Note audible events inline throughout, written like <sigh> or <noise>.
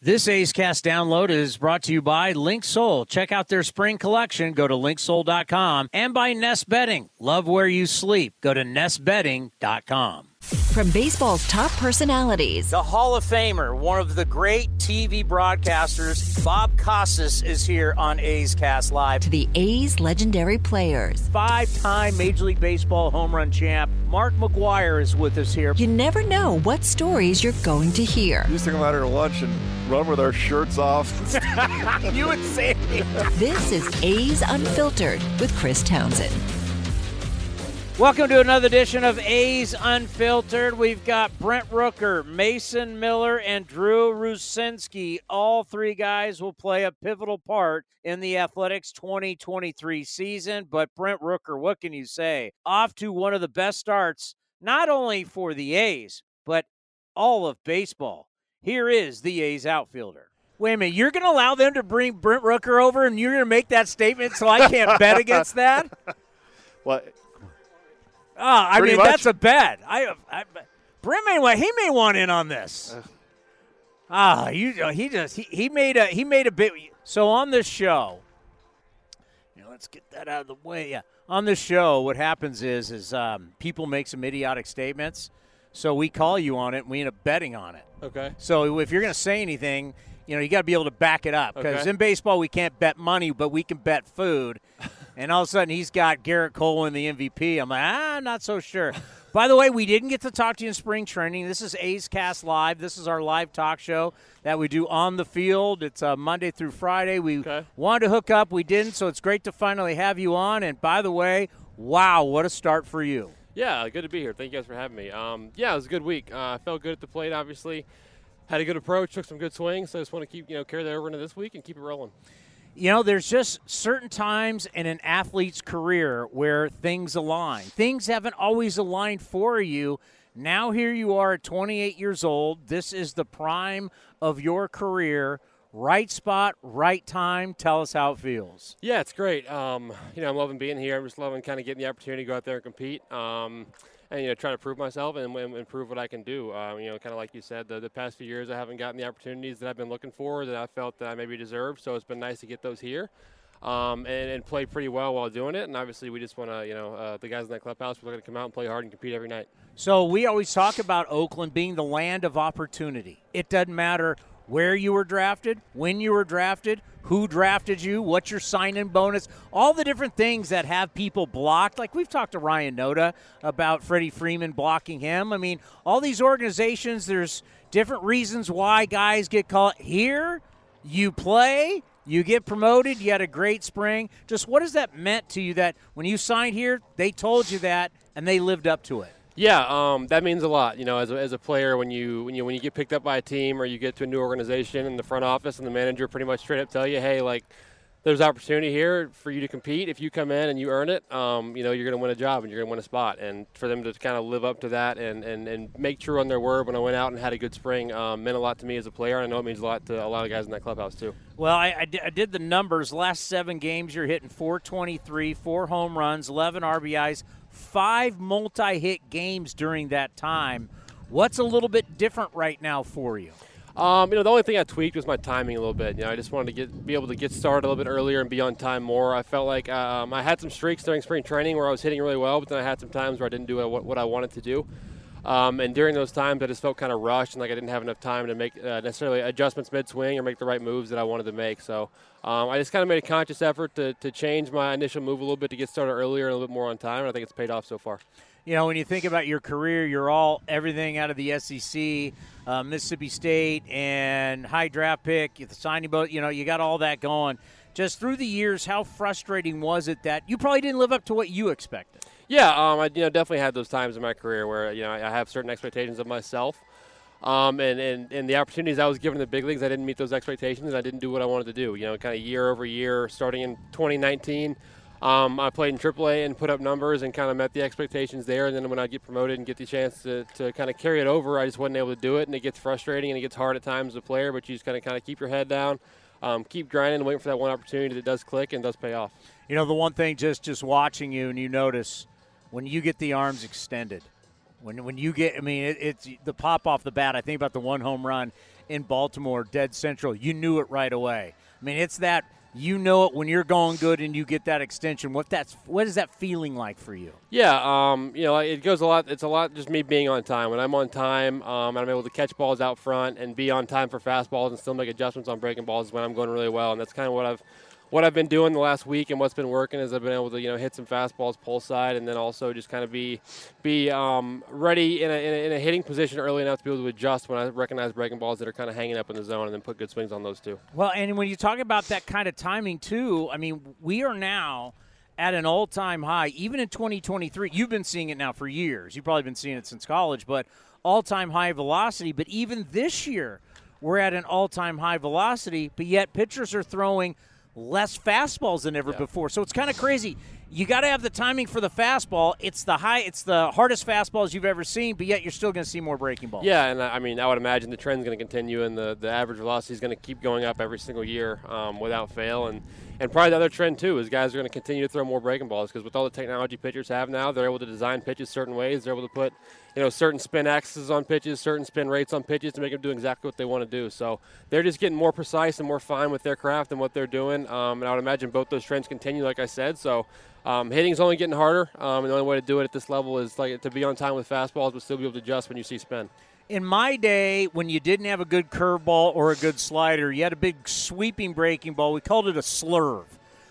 This A's Cast download is brought to you by Link Linksoul. Check out their spring collection. Go to linksoul.com and by Nest Bedding. Love where you sleep. Go to nestbedding.com. From baseball's top personalities, The Hall of Famer, one of the great TV broadcasters, Bob Costas is here on A's Cast Live. to the A's legendary players. Five time Major League Baseball home run champ, Mark McGwire is with us here. You never know what stories you're going to hear. We used to come out here to lunch and run with our shirts off. <laughs> you and Sandy. This is A's Unfiltered with Chris Townsend. Welcome to another edition of A's Unfiltered. We've got Brent Rooker, Mason Miller, and Drew Rucinski. All three guys will play a pivotal part in the Athletics 2023 season. But Brent Rooker, what can you say? Off to one of the best starts, not only for the A's, but all of baseball. Here is the A's outfielder. Wait a minute, you're going to allow them to bring Brent Rooker over and you're going to make that statement so I can't bet against that? <laughs> well, Ah, I mean much. that's a bet. I, I Brent may want he may want in on this. Ah, you uh, he just he, he made a he made a bit. So on this show, you know, let's get that out of the way. Yeah, on this show, what happens is is um, people make some idiotic statements. So we call you on it, and we end up betting on it. Okay. So if you're going to say anything, you know, you got to be able to back it up because Okay. in baseball we can't bet money, but we can bet food. <laughs> and all of a sudden he's got Gerrit Cole in the MVP. I'm like, ah, I'm not so sure. By the way, we didn't get to talk to you in spring training. This is A's Cast Live. This is our live talk show that we do on the field. It's uh, Monday through Friday. We Okay. wanted to hook up, we didn't, so it's great to finally have you on. And by the way, wow, what a start for you. Yeah, good to be here. Thank you guys for having me. Um, yeah, it was a good week. Uh, I felt good at the plate, obviously. Had a good approach, took some good swings. So I just want to keep, you know, carry that over into this week and keep it rolling. You know, there's just certain times in an athlete's career where things align. Things haven't always aligned for you. Now, here you are at 28 years old. This is the prime of your career. Right spot, right time. Tell us how it feels. Yeah, it's great. Um, you know, I'm loving being here. I'm just loving kind of getting the opportunity to go out there and compete. Um, and you know, try to prove myself and, and, and prove what I can do. Um, you know, kind of like you said, the, the past few years I haven't gotten the opportunities that I've been looking for that I felt that I maybe deserved. So it's been nice to get those here. Um, and, and play pretty well while doing it. And obviously, we just want to, you know, uh, the guys in that clubhouse, we're going to come out and play hard and compete every night. So we always talk about Oakland being the land of opportunity. It doesn't matter where you were drafted, when you were drafted, who drafted you, what's your sign-in bonus, all the different things that have people blocked. Like we've talked to Ryan Noda about Freddie Freeman blocking him. I mean, all these organizations, there's different reasons why guys get caught. here. You play, you get promoted, you had a great spring. Just what has that meant to you that when you signed here, they told you that and they lived up to it? Yeah, um, that means a lot. You know, as a, as a player, when you when you when you get picked up by a team or you get to a new organization, and the front office and the manager pretty much straight up tell you, hey, like. There's opportunity here for you to compete. If you come in and you earn it, um, you know you're going to win a job and you're going to win a spot. And for them to kind of live up to that and, and, and make true on their word when I went out and had a good spring um, meant a lot to me as a player. I know it means a lot to a lot of guys in that clubhouse too. Well, I, I, di- I did the numbers. Last seven games, you're hitting 423, four home runs, 11 RBIs, five multi hit games during that time. What's a little bit different right now for you? Um, you know, the only thing I tweaked was my timing a little bit. You know, I just wanted to get be able to get started a little bit earlier and be on time more. I felt like um, I had some streaks during spring training where I was hitting really well, but then I had some times where I didn't do what, what I wanted to do. Um, and during those times, I just felt kind of rushed and like I didn't have enough time to make uh, necessarily adjustments mid swing or make the right moves that I wanted to make. So um, I just kind of made a conscious effort to, to change my initial move a little bit to get started earlier and a little bit more on time. And I think it's paid off so far. You know, when you think about your career, you're all everything out of the SEC, uh, Mississippi State, and high draft pick, the signing boat. You know, you got all that going. Just through the years, how frustrating was it that you probably didn't live up to what you expected? Yeah, um, I you know definitely had those times in my career where you know I have certain expectations of myself, Um, and, and, and the opportunities I was given in the big leagues, I didn't meet those expectations. I didn't do what I wanted to do. You know, kind of year over year, starting in 2019. Um, I played in AAA and put up numbers and kind of met the expectations there. And then when I get promoted and get the chance to, to kind of carry it over, I just wasn't able to do it. And it gets frustrating and it gets hard at times as a player, but you just kind of kind of keep your head down, um, keep grinding, and waiting for that one opportunity that does click and does pay off. You know, the one thing just just watching you and you notice when you get the arms extended, when when you get, I mean, it, it's the pop off the bat. I think about the one home run in Baltimore, dead central. You knew it right away. I mean, it's that you know it when you're going good and you get that extension. What that's what is that feeling like for you? Yeah, um, you know, it goes a lot. It's a lot just me being on time. When I'm on time, um, and I'm able to catch balls out front and be on time for fastballs and still make adjustments on breaking balls when I'm going really well. And that's kind of what I've what I've been doing the last week and what's been working is I've been able to you know hit some fastballs pull side and then also just kind of be be um, ready in a, in a, in, a, hitting position early enough to be able to adjust when I recognize breaking balls that are kind of hanging up in the zone and then put good swings on those too. Well, and when you talk about that kind of timing too, I mean we are now at an all-time high even in 2023 you've been seeing it now for years. You've probably been seeing it since college but all-time high velocity. But even this year we're at an all-time high velocity but yet pitchers are throwing – less fastballs than ever yeah. before. So it's kind of crazy. You got to have the timing for the fastball. It's the high, it's the hardest fastballs you've ever seen, but yet you're still going to see more breaking balls. Yeah, and I mean, I would imagine the trend's going to continue, and the, the average velocity is going to keep going up every single year um, without fail. And and probably the other trend too is guys are going to continue to throw more breaking balls because with all the technology pitchers have now, they're able to design pitches certain ways. They're able to put you know certain spin axes on pitches, certain spin rates on pitches to make them do exactly what they want to do. So they're just getting more precise and more fine with their craft and what they're doing. Um, and I would imagine both those trends continue, like I said. So um, hitting is only getting harder, um, and the only way to do it at this level is like to be on time with fastballs, but still be able to adjust when you see spin in my day, when you didn't have a good curveball or a good slider, you had a big sweeping breaking ball. We called it a slurve.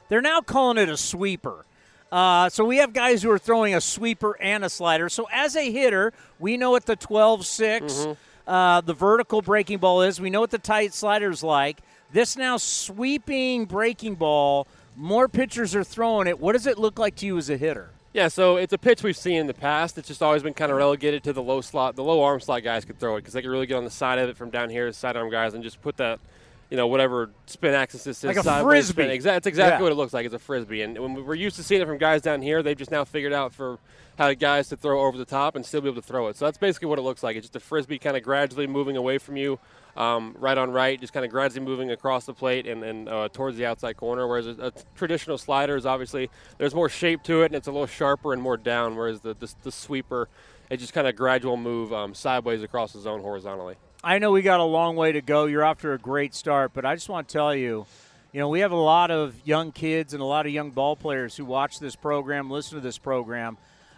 They're now calling it a sweeper. Uh, so we have guys who are throwing a sweeper and a slider. So as a hitter, we know what the 12 6, mm-hmm. uh, the vertical breaking ball is. We know what the tight slider's like. This now sweeping breaking ball, more pitchers are throwing it. What does it look like to you as a hitter? Yeah, so it's a pitch we've seen in the past. It's just always been kind of relegated to the low slot. The low arm slot guys could throw it because they could really get on the side of it from down here, sidearm guys, and just put that – you know, whatever spin axis this is. Like a frisbee. Spin. Exactly, that's exactly yeah. what it looks like. It's a frisbee. And when we're used to seeing it from guys down here, they've just now figured out for how guys to throw over the top and still be able to throw it. So that's basically what it looks like. It's just a frisbee kind of gradually moving away from you, um, right on right, just kind of gradually moving across the plate and, and uh, towards the outside corner. Whereas a, a, traditional slider is obviously there's more shape to it and it's a little sharper and more down. Whereas the the, the sweeper, it's just kind of gradual move um, sideways across the zone horizontally. I know we got a long way to go. You're off to a great start, but I just want to tell you, you know, we have a lot of young kids and a lot of young ball players who watch this program, listen to this program.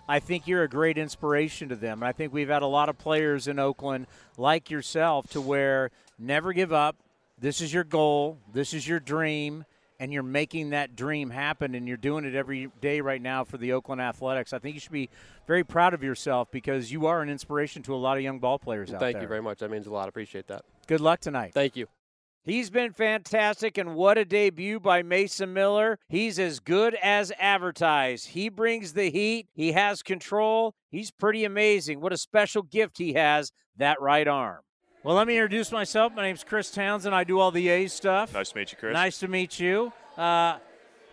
I think you're a great inspiration to them. And I think we've had a lot of players in Oakland like yourself to where never give up. This is your goal. This is your dream and you're making that dream happen and you're doing it every day right now for the Oakland Athletics. I think you should be very proud of yourself because you are an inspiration to a lot of young ball players out there. Thank you very much. That means a lot. Appreciate that. Good luck tonight. Thank you. He's been fantastic, and what a debut by Mason Miller. He's as good as advertised. He brings the heat, he has control. He's pretty amazing. What a special gift he has, that right arm. Well, let me introduce myself. My name's Chris Townsend. I do all the A stuff. Nice to meet you, Chris. Nice to meet you. Uh,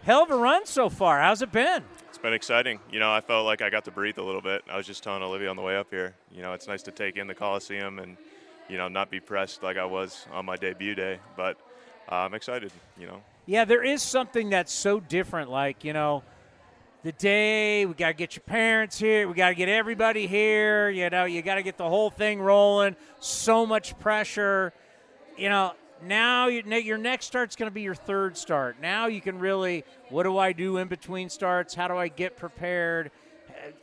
hell of a run so far. How's it been? It's been exciting. You know, I felt like I got to breathe a little bit. I was just telling Olivia on the way up here. You know, it's nice to take in the Coliseum and, you know, not be pressed like I was on my debut day. But uh, I'm excited. You know. Yeah, there is something that's so different. Like you know the day. We got to get your parents here. We got to get everybody here. You know, you got to get the whole thing rolling. So much pressure. You know, now your next start's going to be your third start. Now you can really, what do I do in between starts? How do I get prepared?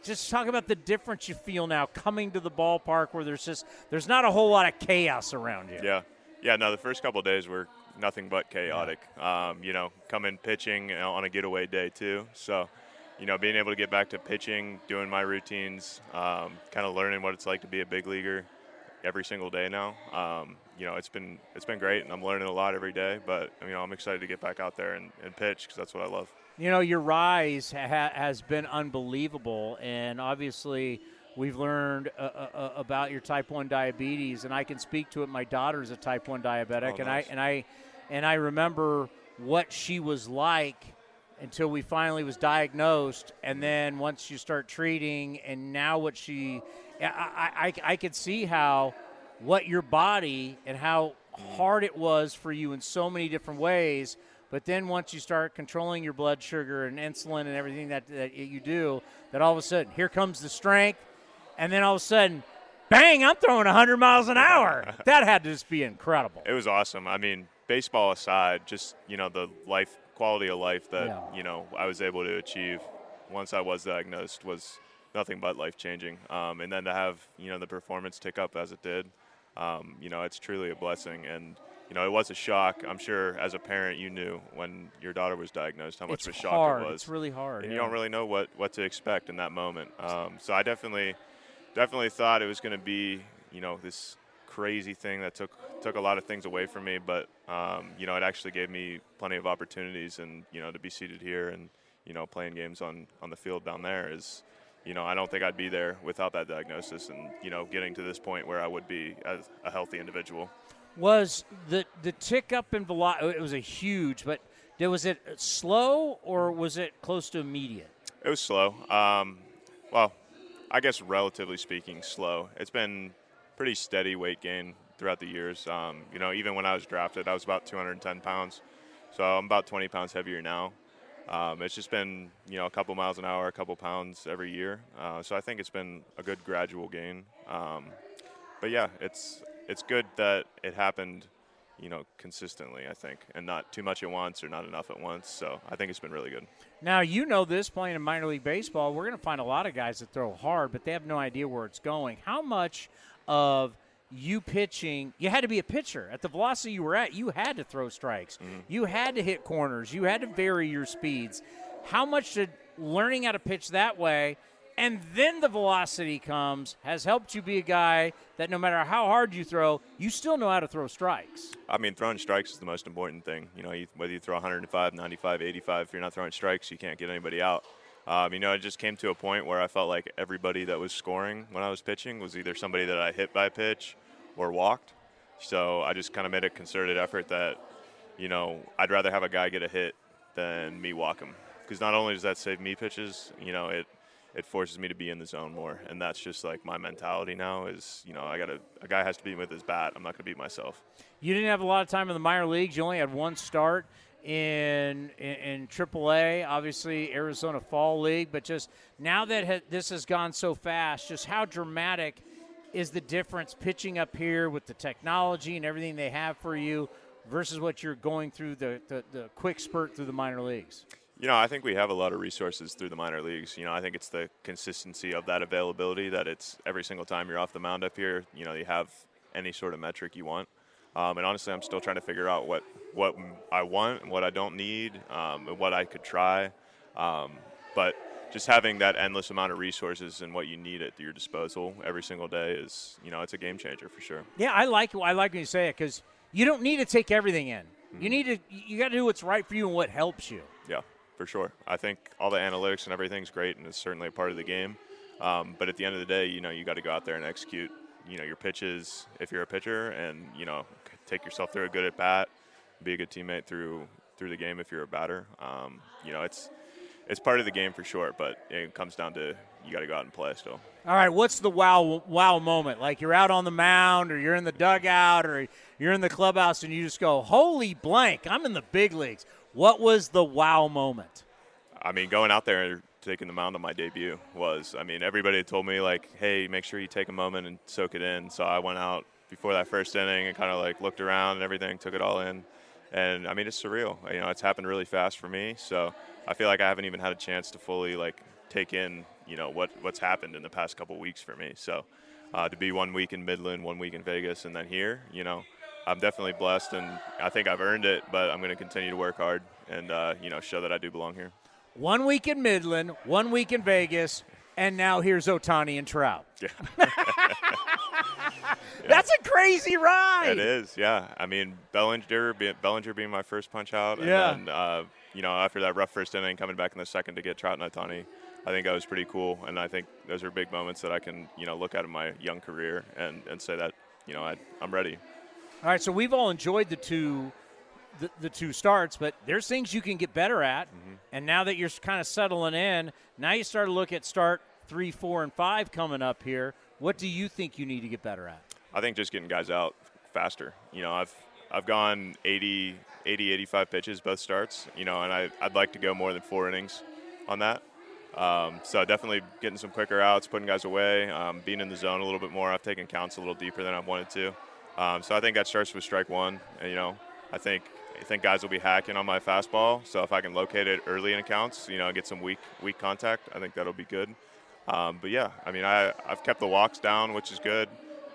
Just talk about the difference you feel now coming to the ballpark where there's just there's not a whole lot of chaos around you. Yeah, yeah. No, the first couple days were nothing but chaotic. Yeah. Um, you know, coming pitching on a getaway day too. So you know, being able to get back to pitching, doing my routines, um, kind of learning what it's like to be a big leaguer every single day now. Um, you know, it's been it's been great, and I'm learning a lot every day. But you know, I'm excited to get back out there and, and pitch because that's what I love. You know, your rise ha- has been unbelievable, and obviously we've learned uh, uh, uh, about your type 1 diabetes and I can speak to it my daughter's a type 1 diabetic Oh, and nice. I and I and I remember what she was like until we finally was diagnosed and then once you start treating and now what she I, I, I, I could see how what your body and how hard it was for you in so many different ways but then once you start controlling your blood sugar and insulin and everything that, that you do that all of a sudden here comes the strength and then all of a sudden bang i'm throwing 100 miles an hour <laughs> that had to just be incredible It was awesome. I mean, baseball aside, just you know the life quality of life that Yeah. you know I was able to achieve once I was diagnosed was nothing but life changing. Um, and then to have you know the performance tick up as it did, um, you know it's truly a blessing. And you know it was a shock. I'm sure as a parent you knew when your daughter was diagnosed how much it's of a shock hard it was. it's really hard and yeah. you don't really know what, what to expect in that moment. Um, so I definitely, definitely thought it was going to be, you know, this crazy thing that took took a lot of things away from me. But um, you know, it actually gave me plenty of opportunities, and you know, to be seated here and you know, playing games on on the field down there is. You know, I don't think I'd be there without that diagnosis, and you know, getting to this point where I would be as a healthy individual. Was the the tick up in velocity it was a huge but was it slow or was it close to immediate It was slow. Um, well, I guess relatively speaking, slow. It's been pretty steady weight gain throughout the years. Um, you know, even when I was drafted, I was about 210 pounds, so I'm about 20 pounds heavier now. Um, it's just been you know a couple miles an hour, a couple pounds every year. Uh, so I think it's been a good gradual gain. Um, but yeah, it's it's good that it happened, you know, consistently. I think, and not too much at once or not enough at once. So I think it's been really good. now you know this playing in minor league baseball we're going to find a lot of guys that throw hard but they have no idea where it's going how much of you pitching you had to be a pitcher at the velocity you were at you had to throw strikes mm-hmm. you had to hit corners you had to vary your speeds how much did learning how to pitch that way and then the velocity comes has helped you be a guy that no matter how hard you throw you still know how to throw strikes I mean, throwing strikes is the most important thing. You know, whether you throw 105, 95, 85, if you're not throwing strikes, you can't get anybody out. Um, you know, it just came to a point where I felt like everybody that was scoring when I was pitching was either somebody that I hit by pitch or walked. So I just kind of made a concerted effort that, you know, I'd rather have a guy get a hit than me walk him. Because not only does that save me pitches, you know, it it forces me to be in the zone more, and that's just like my mentality now. Is you know, I got to a guy has to be with his bat. I'm not going to beat myself. You didn't have a lot of time in the minor leagues. You only had one start in in, in AAA, obviously Arizona Fall League. But just now that ha- this has gone so fast, just how dramatic is the difference pitching up here with the technology and everything they have for you versus what you're going through the, the, the quick spurt through the minor leagues? You know, I think we have a lot of resources through the minor leagues. You know, I think it's the consistency of that availability that it's every single time you're off the mound up here, you know, you have any sort of metric you want. Um, and honestly, I'm still trying to figure out what, what I want and what I don't need um, and what I could try. Um, but just having that endless amount of resources and what you need at your disposal every single day is, you know, it's a game changer for sure. Yeah, I like I like when you say it because you don't need to take everything in. You need to you got to do what's right for you and what helps you. For sure. I think all the analytics and everything's great, and it's certainly a part of the game. Um, but at the end of the day, you know, you got to go out there and execute. You know, your pitches if you're a pitcher, and you know, take yourself through a good at bat, be a good teammate through through the game if you're a batter. Um, you know, it's it's part of the game for sure, but it comes down to you got to go out and play still. All right, what's the wow wow moment? Like you're out on the mound or you're in the dugout or you're in the clubhouse and you just go, "Holy blank, I'm in the big leagues." What was the wow moment? I mean, going out there and taking the mound on my debut was, I mean, everybody had told me, like, hey, make sure you take a moment and soak it in. So I went out before that first inning and kind of like looked around and everything, took it all in. And I mean, it's surreal. You know, it's happened really fast for me. So I feel like I haven't even had a chance to fully like take in, you know, what, what's happened in the past couple weeks for me. So uh, to be one week in Midland, one week in Vegas, and then here, you know, I'm definitely blessed, and I think I've earned it. But I'm going to continue to work hard and uh, you know show that I do belong here. One week in Midland, one week in Vegas, and now here's Ohtani and Trout. <laughs> Yeah. That's a crazy ride. It is, yeah. I mean, Bellinger, Bellinger being my first punch out, and Yeah. then uh, you know after that rough first inning, coming back in the second to get Trout and Ohtani I think that was pretty cool, and I think those are big moments that I can you know look at in my young career and, and say that you know I, I'm ready. All right, so we've all enjoyed the two the, the two starts, but there's things you can get better at. Mm-hmm. And now that you're kind of settling in, now you start to look at start three, four, and five coming up here. What do you think you need to get better at? I think just getting guys out faster. You know, I've I've gone 80, 80 85 pitches both starts. You know, and I, I'd like to go more than four innings on that. Um, so definitely getting some quicker outs, putting guys away, um, being in the zone a little bit more. I've taken counts a little deeper than I've wanted to. Um, so I think that starts with strike one. And, you know, I think I think guys will be hacking on my fastball. So if I can locate it early in accounts, you know, get some weak weak contact, I think that'll be good. Um, but yeah, I mean, I I've kept the walks down, which is good.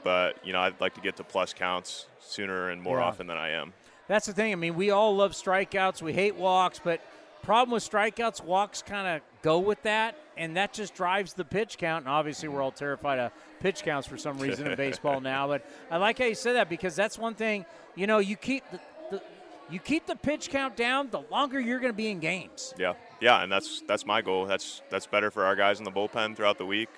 But you know, I'd like to get to plus counts sooner and more Yeah. often than I am. That's the thing. I mean, we all love strikeouts. We hate walks, but problem with strikeouts, walks kind of go with that, and that just drives the pitch count. And obviously, we're all terrified of pitch counts for some reason in <laughs> baseball now. But I like how you said that because that's one thing. You know, you keep the, the you keep the pitch count down, the longer you're going to be in games. Yeah, yeah, and that's that's my goal. That's that's better for our guys in the bullpen throughout the week.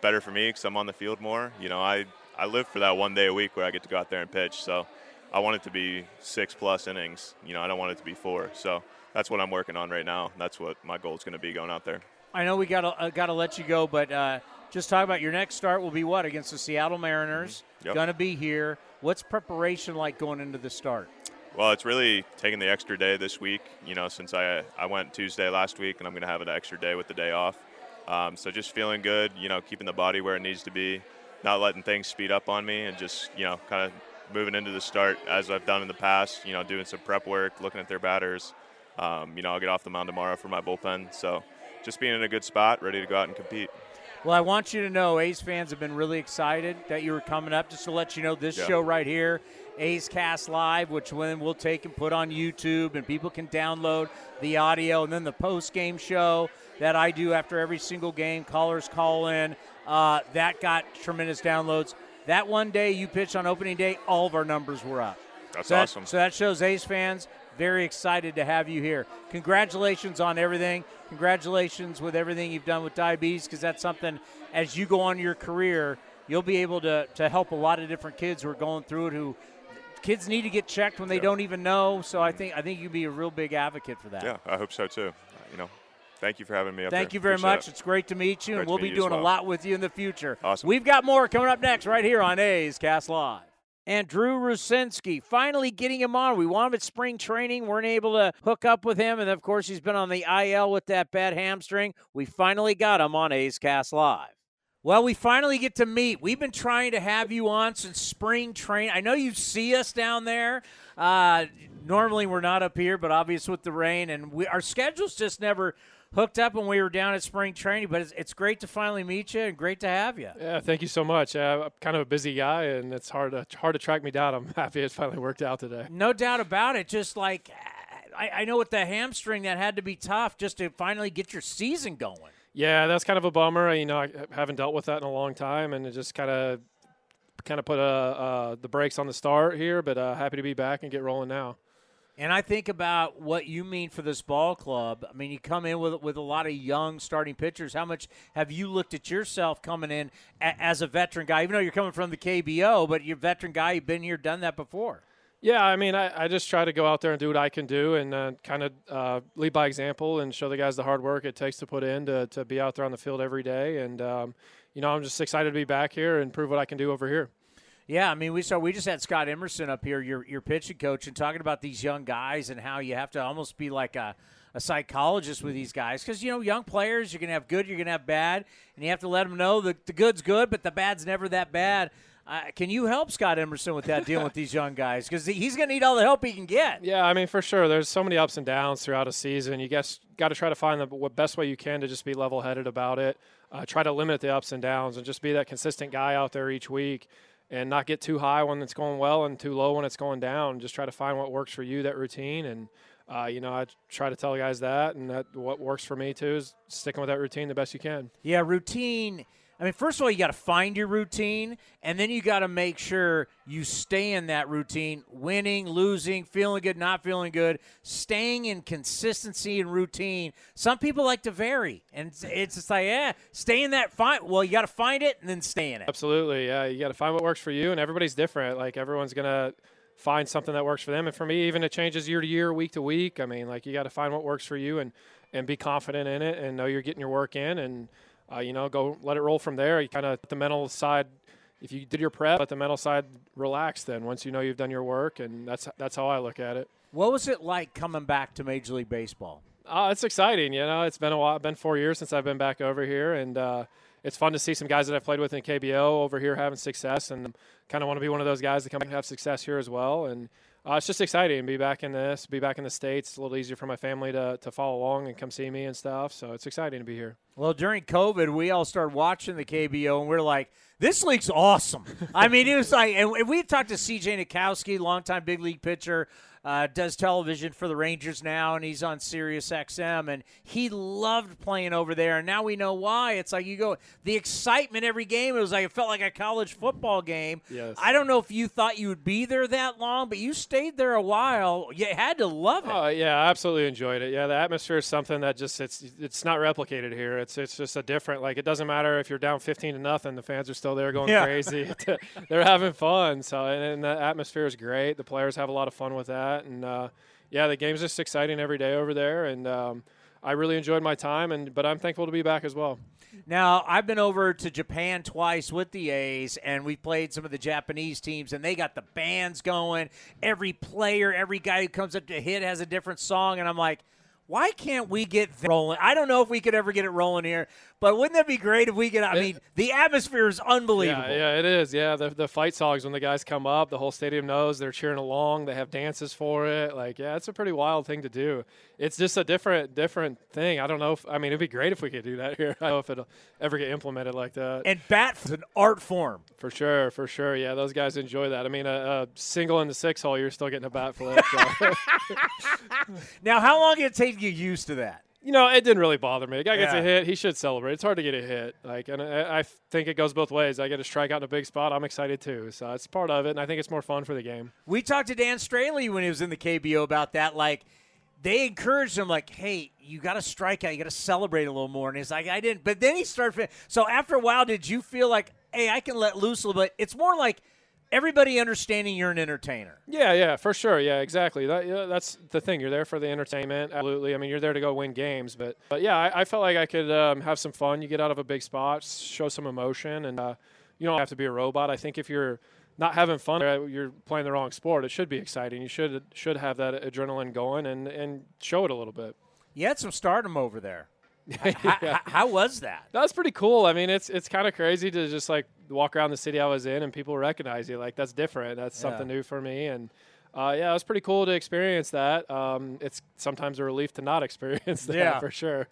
Better for me because I'm on the field more. You know, I I live for that one day a week where I get to go out there and pitch. So I want it to be six plus innings. You know, I don't want it to be four. So that's what I'm working on right now. That's what my goal is going to be going out there. I know we got to uh, got to let you go, but uh, just talk about your next start will be what against the Seattle Mariners. Mm-hmm. Yep. Going to be here. What's preparation like going into the start? Well, it's really taking the extra day this week. You know, since I I went Tuesday last week, and I'm going to have an extra day with the day off. Um, so just feeling good. You know, keeping the body where it needs to be, not letting things speed up on me, and just you know, kind of moving into the start as I've done in the past. You know, doing some prep work, looking at their batters. Um, you know, I'll get off the mound tomorrow for my bullpen. So just being in a good spot, ready to go out and compete. Well, I want you to know A's fans have been really excited that you were coming up. Just to let you know, this Yeah. show right here, A's Cast Live, which then we'll take and put on YouTube, and people can download the audio, and then the post game show that I do after every single game. Callers call in. Uh, that got tremendous downloads. That one day you pitched on opening day, all of our numbers were up. That's so that- awesome. so that shows A's fans very excited to have you here. Congratulations on everything. Congratulations with everything you've done with diabetes because that's something as you go on your career, you'll be able to, to help a lot of different kids who are going through it who kids need to get checked when they Yeah. don't even know. So I mm-hmm. think I think you'd be a real big advocate for that. yeah, I hope so too. You know, thank you for having me up Thank you very Appreciate much. it. It's great to meet you, Great and we'll be doing a lot with you in the future. Awesome. We've got more coming up next right here on A's Cast Live. And Drew Rucinski, finally getting him on. We want him at spring training. Weren't able to hook up with him. And of course, he's been on the IL with that bad hamstring. We finally got him on A's Cast Live. Well, we finally get to meet. We've been trying to have you on since spring training. I know you see us down there. Uh, normally we're not up here, but obvious with the rain, and we, our schedules just never hooked up when we were down at spring training. But it's, it's great to finally meet you and great to have you. Yeah, thank you so much. Uh, I'm kind of a busy guy, and it's hard to hard to track me down. I'm <laughs> happy it finally worked out today. No doubt about it. Just like I, I know with the hamstring, that had to be tough just to finally get your season going. Yeah, that's kind of a bummer. You know, I haven't dealt with that in a long time, and it just kind of kind of put uh, uh, the brakes on the start here. But uh, happy to be back and get rolling now. And I think about what you mean for this ball club. I mean, you come in with with a lot of young starting pitchers. How much have you looked at yourself coming in a, as a veteran guy? Even though you're coming from the KBO, but you're a veteran guy. You've been here, done that before. Yeah, I mean, I, I just try to go out there and do what I can do and uh, kind of uh, lead by example and show the guys the hard work it takes to put in to, to be out there on the field every day. And, um, you know, I'm just excited to be back here and prove what I can do over here. Yeah, I mean, we saw we just had Scott Emerson up here, your your pitching coach, and talking about these young guys and how you have to almost be like a, a psychologist with these guys because you know young players you're gonna have good, you're gonna have bad, and you have to let them know that the good's good, but the bad's never that bad. Uh, can you help Scott Emerson with that dealing with these young guys because he's gonna need all the help he can get? Yeah, I mean, for sure. There's so many ups and downs throughout a season. You guess got to try to find the best way you can to just be level headed about it. Uh, try to limit the ups and downs and just be that consistent guy out there each week and not get too high when it's going well and too low when it's going down. Just try to find what works for you, that routine. And, uh, you know, I try to tell guys that. And that what works for me, too, is sticking with that routine the best you can. Yeah, routine. I mean, first of all, you got to find your routine, and then you got to make sure you stay in that routine, winning, losing, feeling good, not feeling good, staying in consistency and routine. Some people like to vary, and it's, just like, yeah, stay in that. Find well, you got to find it and then stay in it. Absolutely, yeah. You got to find what works for you, and everybody's different. Like everyone's gonna find something that works for them, and for me, even it changes year to year, week to week. I mean, like you got to find what works for you, and and be confident in it, and know you're getting your work in, and uh, you know, go let it roll from there. You kind of the mental side. If you did your prep, let the mental side relax. Then once you know you've done your work, and that's that's how I look at it. What was it like coming back to Major League Baseball? Uh, it's exciting. You know, it's been a while. Been four years since I've been back over here, and uh, it's fun to see some guys that I've played with in KBO over here having success, and kind of want to be one of those guys that come back and have success here as well. And uh, it's just exciting to be back in this, be back in the states. It's a little easier for my family to to follow along and come see me and stuff. So it's exciting to be here. Well, during COVID, we all started watching the KBO, and we're like, "This league's awesome." I mean, it was like, and we talked to CJ Nitkowski, longtime big league pitcher uh, does television for the Rangers now, and he's on Sirius XM, and he loved playing over there. And now we know why. It's like you go, the excitement every game. It was like it felt like a college football game. Yes. I don't know if you thought you would be there that long, but you stayed there a while. You had to love it. Oh yeah, I absolutely enjoyed it. Yeah, the atmosphere is something that just it's it's not replicated here. It's it's just a different. Like it doesn't matter if you're down 15 to nothing, the fans are still there going Yeah. crazy. <laughs> They're having fun. So and, and the atmosphere is great. The players have a lot of fun with that, and uh, yeah, the game's just exciting every day over there, and. Um, I really enjoyed my time, and but I'm thankful to be back as well. Now, I've been over to Japan twice with the A's, and we played some of the Japanese teams, and they got the bands going. Every player, every guy who comes up to hit has a different song, and I'm like, why can't we get rolling? I don't know if we could ever get it rolling here, but wouldn't that be great if we could? I mean, the atmosphere is unbelievable. Yeah, yeah, it is. Yeah, the the fight songs when the guys come up, the whole stadium knows they're cheering along. They have dances for it. Like, yeah, it's a pretty wild thing to do. It's just a different different thing. I don't know if I mean it'd be great if we could do that here. <laughs> I don't know if it'll ever get implemented like that. And bat bat's an art form. For sure, for sure. Yeah, those guys enjoy that. I mean, a, a single in the six hole, you're still getting a bat flip. So. <laughs> Now, how long did it take get used to that? you know, it didn't really bother me. The guy gets Yeah. a hit, he should celebrate. It's hard to get a hit. Like, and I, I think it goes both ways. I get a strikeout in a big spot, I'm excited too. So it's part of it, and I think it's more fun for the game. We talked to Dan Straily when he was in the KBO about that. Like, they encouraged him, like, hey, you got to strike out. You got to celebrate a little more. And he's like, I didn't. But then he started. So after a while, did you feel like, hey, I can let loose a little bit? It's more like everybody understanding you're an entertainer. Yeah, yeah, for sure. Yeah, exactly. That, yeah, that's the thing. You're there for the entertainment. Absolutely. I mean, you're there to go win games. But, but yeah, I, I felt like I could um, have some fun. You get out of a big spot, show some emotion, and uh, you don't have to be a robot. I think if you're not having fun, uh, you're playing the wrong sport. It should be exciting. You should should have that adrenaline going and, and show it a little bit. You had some stardom over there. How, how, <laughs> how was that? That was pretty cool. I mean, it's it's kind of crazy to just like walk around the city I was in and people recognize you. Like that's different. That's Yeah. something new for me. And uh, yeah, it was pretty cool to experience that. Um, it's sometimes a relief to not <laughs> experience that Yeah. for sure.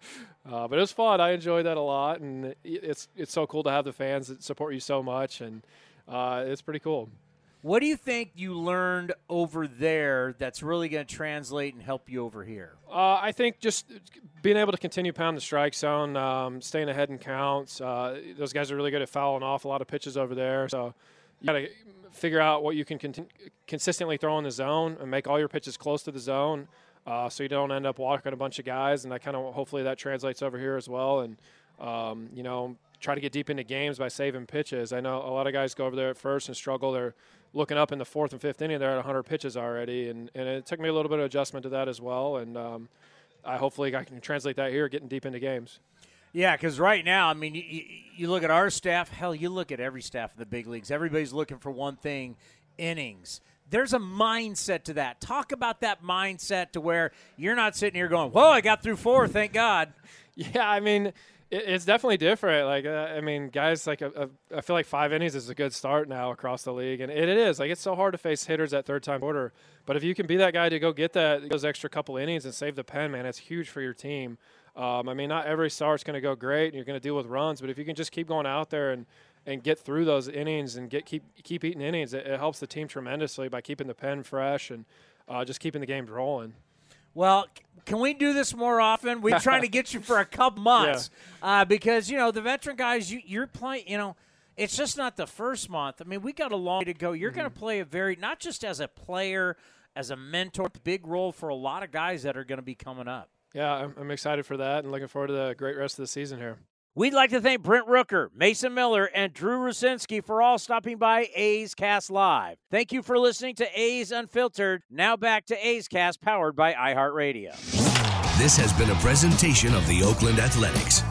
Uh, but it was fun. I enjoyed that a lot, and it's it's so cool to have the fans that support you so much, and uh, it's pretty cool. What do you think you learned over there that's really going to translate and help you over here? Uh, I think just being able to continue pound the strike zone, um, staying ahead in counts. Uh, those guys are really good at fouling off a lot of pitches over there. So you got to figure out what you can consistently throw in the zone and make all your pitches close to the zone, uh, so you don't end up walking a bunch of guys. And I kind of hopefully that translates over here as well. And um, you know, try to get deep into games by saving pitches. I know a lot of guys go over there at first and struggle. They're looking up in the fourth and fifth inning. They're at 100 pitches already, and, and it took me a little bit of adjustment to that as well. And um, I hopefully I can translate that here, getting deep into games. Yeah, because right now, I mean, you, you, you look at our staff. Hell, you look at every staff in the big leagues. Everybody's looking for one thing: innings. There's a mindset to that. Talk about that mindset to where you're not sitting here going, "Whoa, I got through four, thank God." <laughs> Yeah, I mean, it, it's definitely different. Like, uh, I mean, guys, like, I feel like five innings is a good start now across the league, and it, it is. Like, it's so hard to face hitters at third time order. But if you can be that guy to go get that those extra couple innings and save the pen, man, it's huge for your team. Um, I mean, not every start's going to go great, and you're going to deal with runs. But if you can just keep going out there and and get through those innings and get keep keep eating innings, it, it helps the team tremendously by keeping the pen fresh and uh, just keeping the games rolling. Well, can we do this more often? We're trying to get you for a couple <laughs> months yeah. uh, because you know the veteran guys. You, you're playing. You know, it's just not the first month. I mean, we got a long way to go. You're mm-hmm. going to play a very not just as a player, as a mentor, big role for a lot of guys that are going to be coming up. Yeah, I'm, I'm excited for that and looking forward to the great rest of the season here. We'd like to thank Brent Rooker, Mason Miller, and Drew Rucinski for all stopping by A's Cast Live. Thank you for listening to A's Unfiltered. Now back to A's Cast, powered by iHeartRadio. This has been a presentation of the Oakland Athletics.